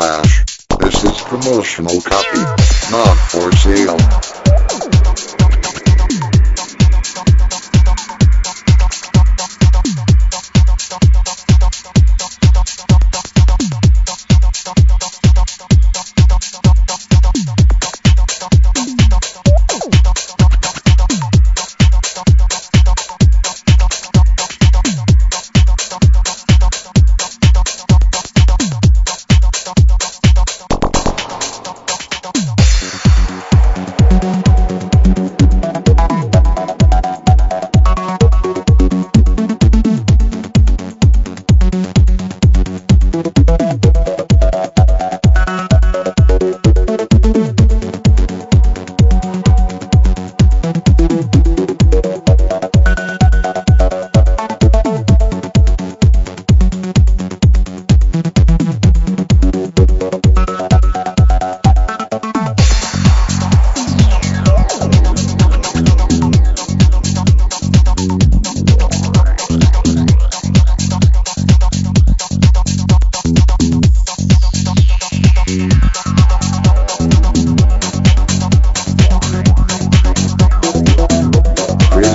DJ Flash. This is promotional copy,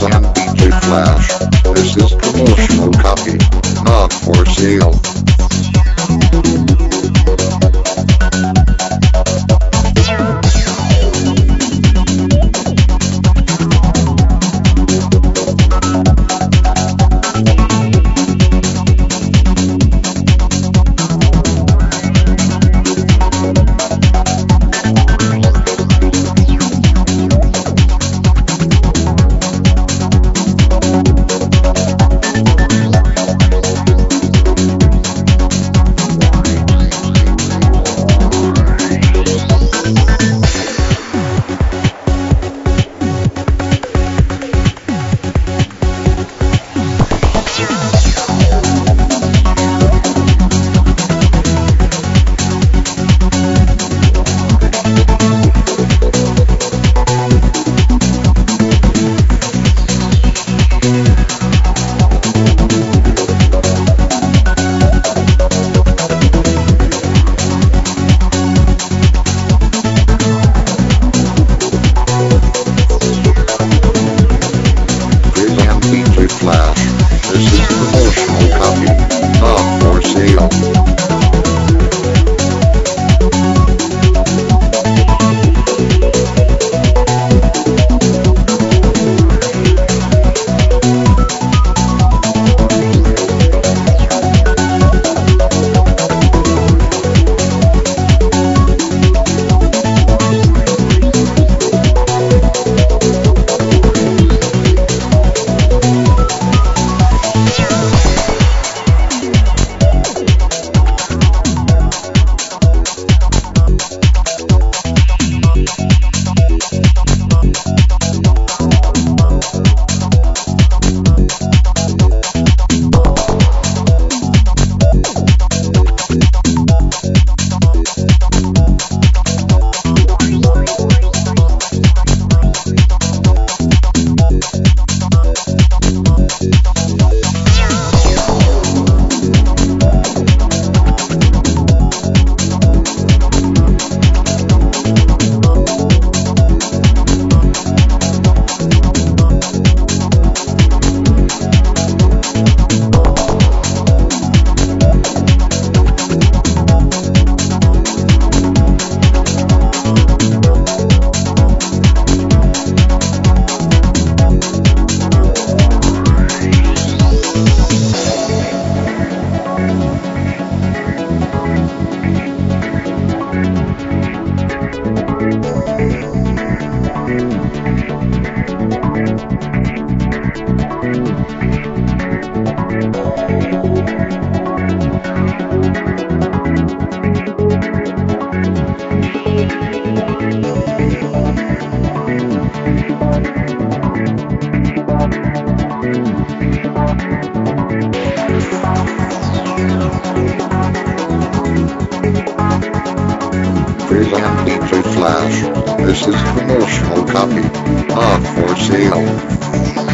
Present DJ Flash. This is promotional copy, not for sale. DJ Flash. This is promotional copy, not for sale.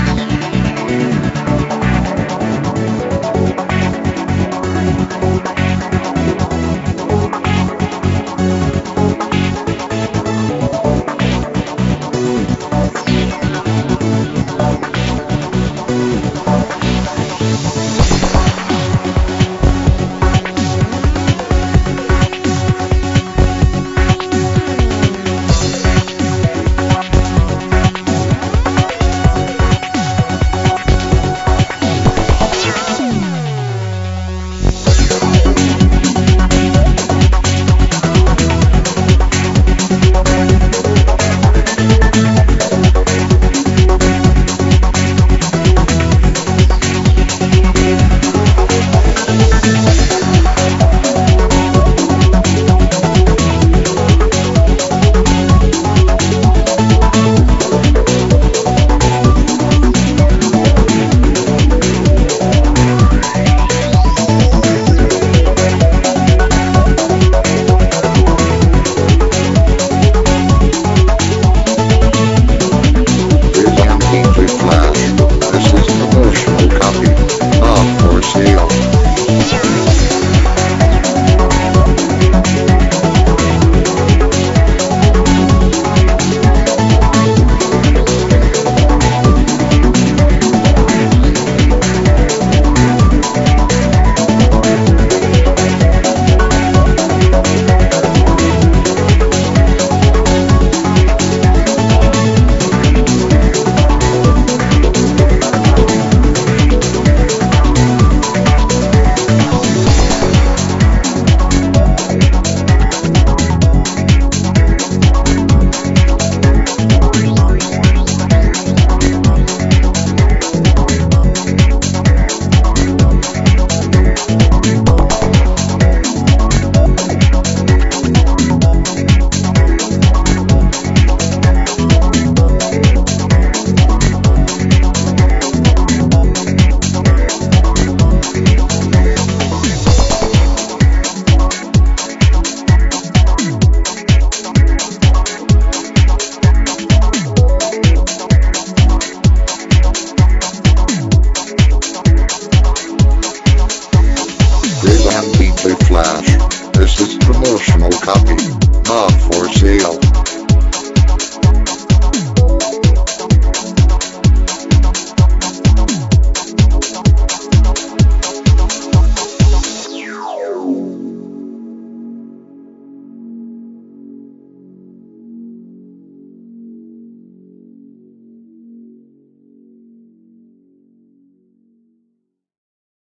This is promotional copy. Not for sale.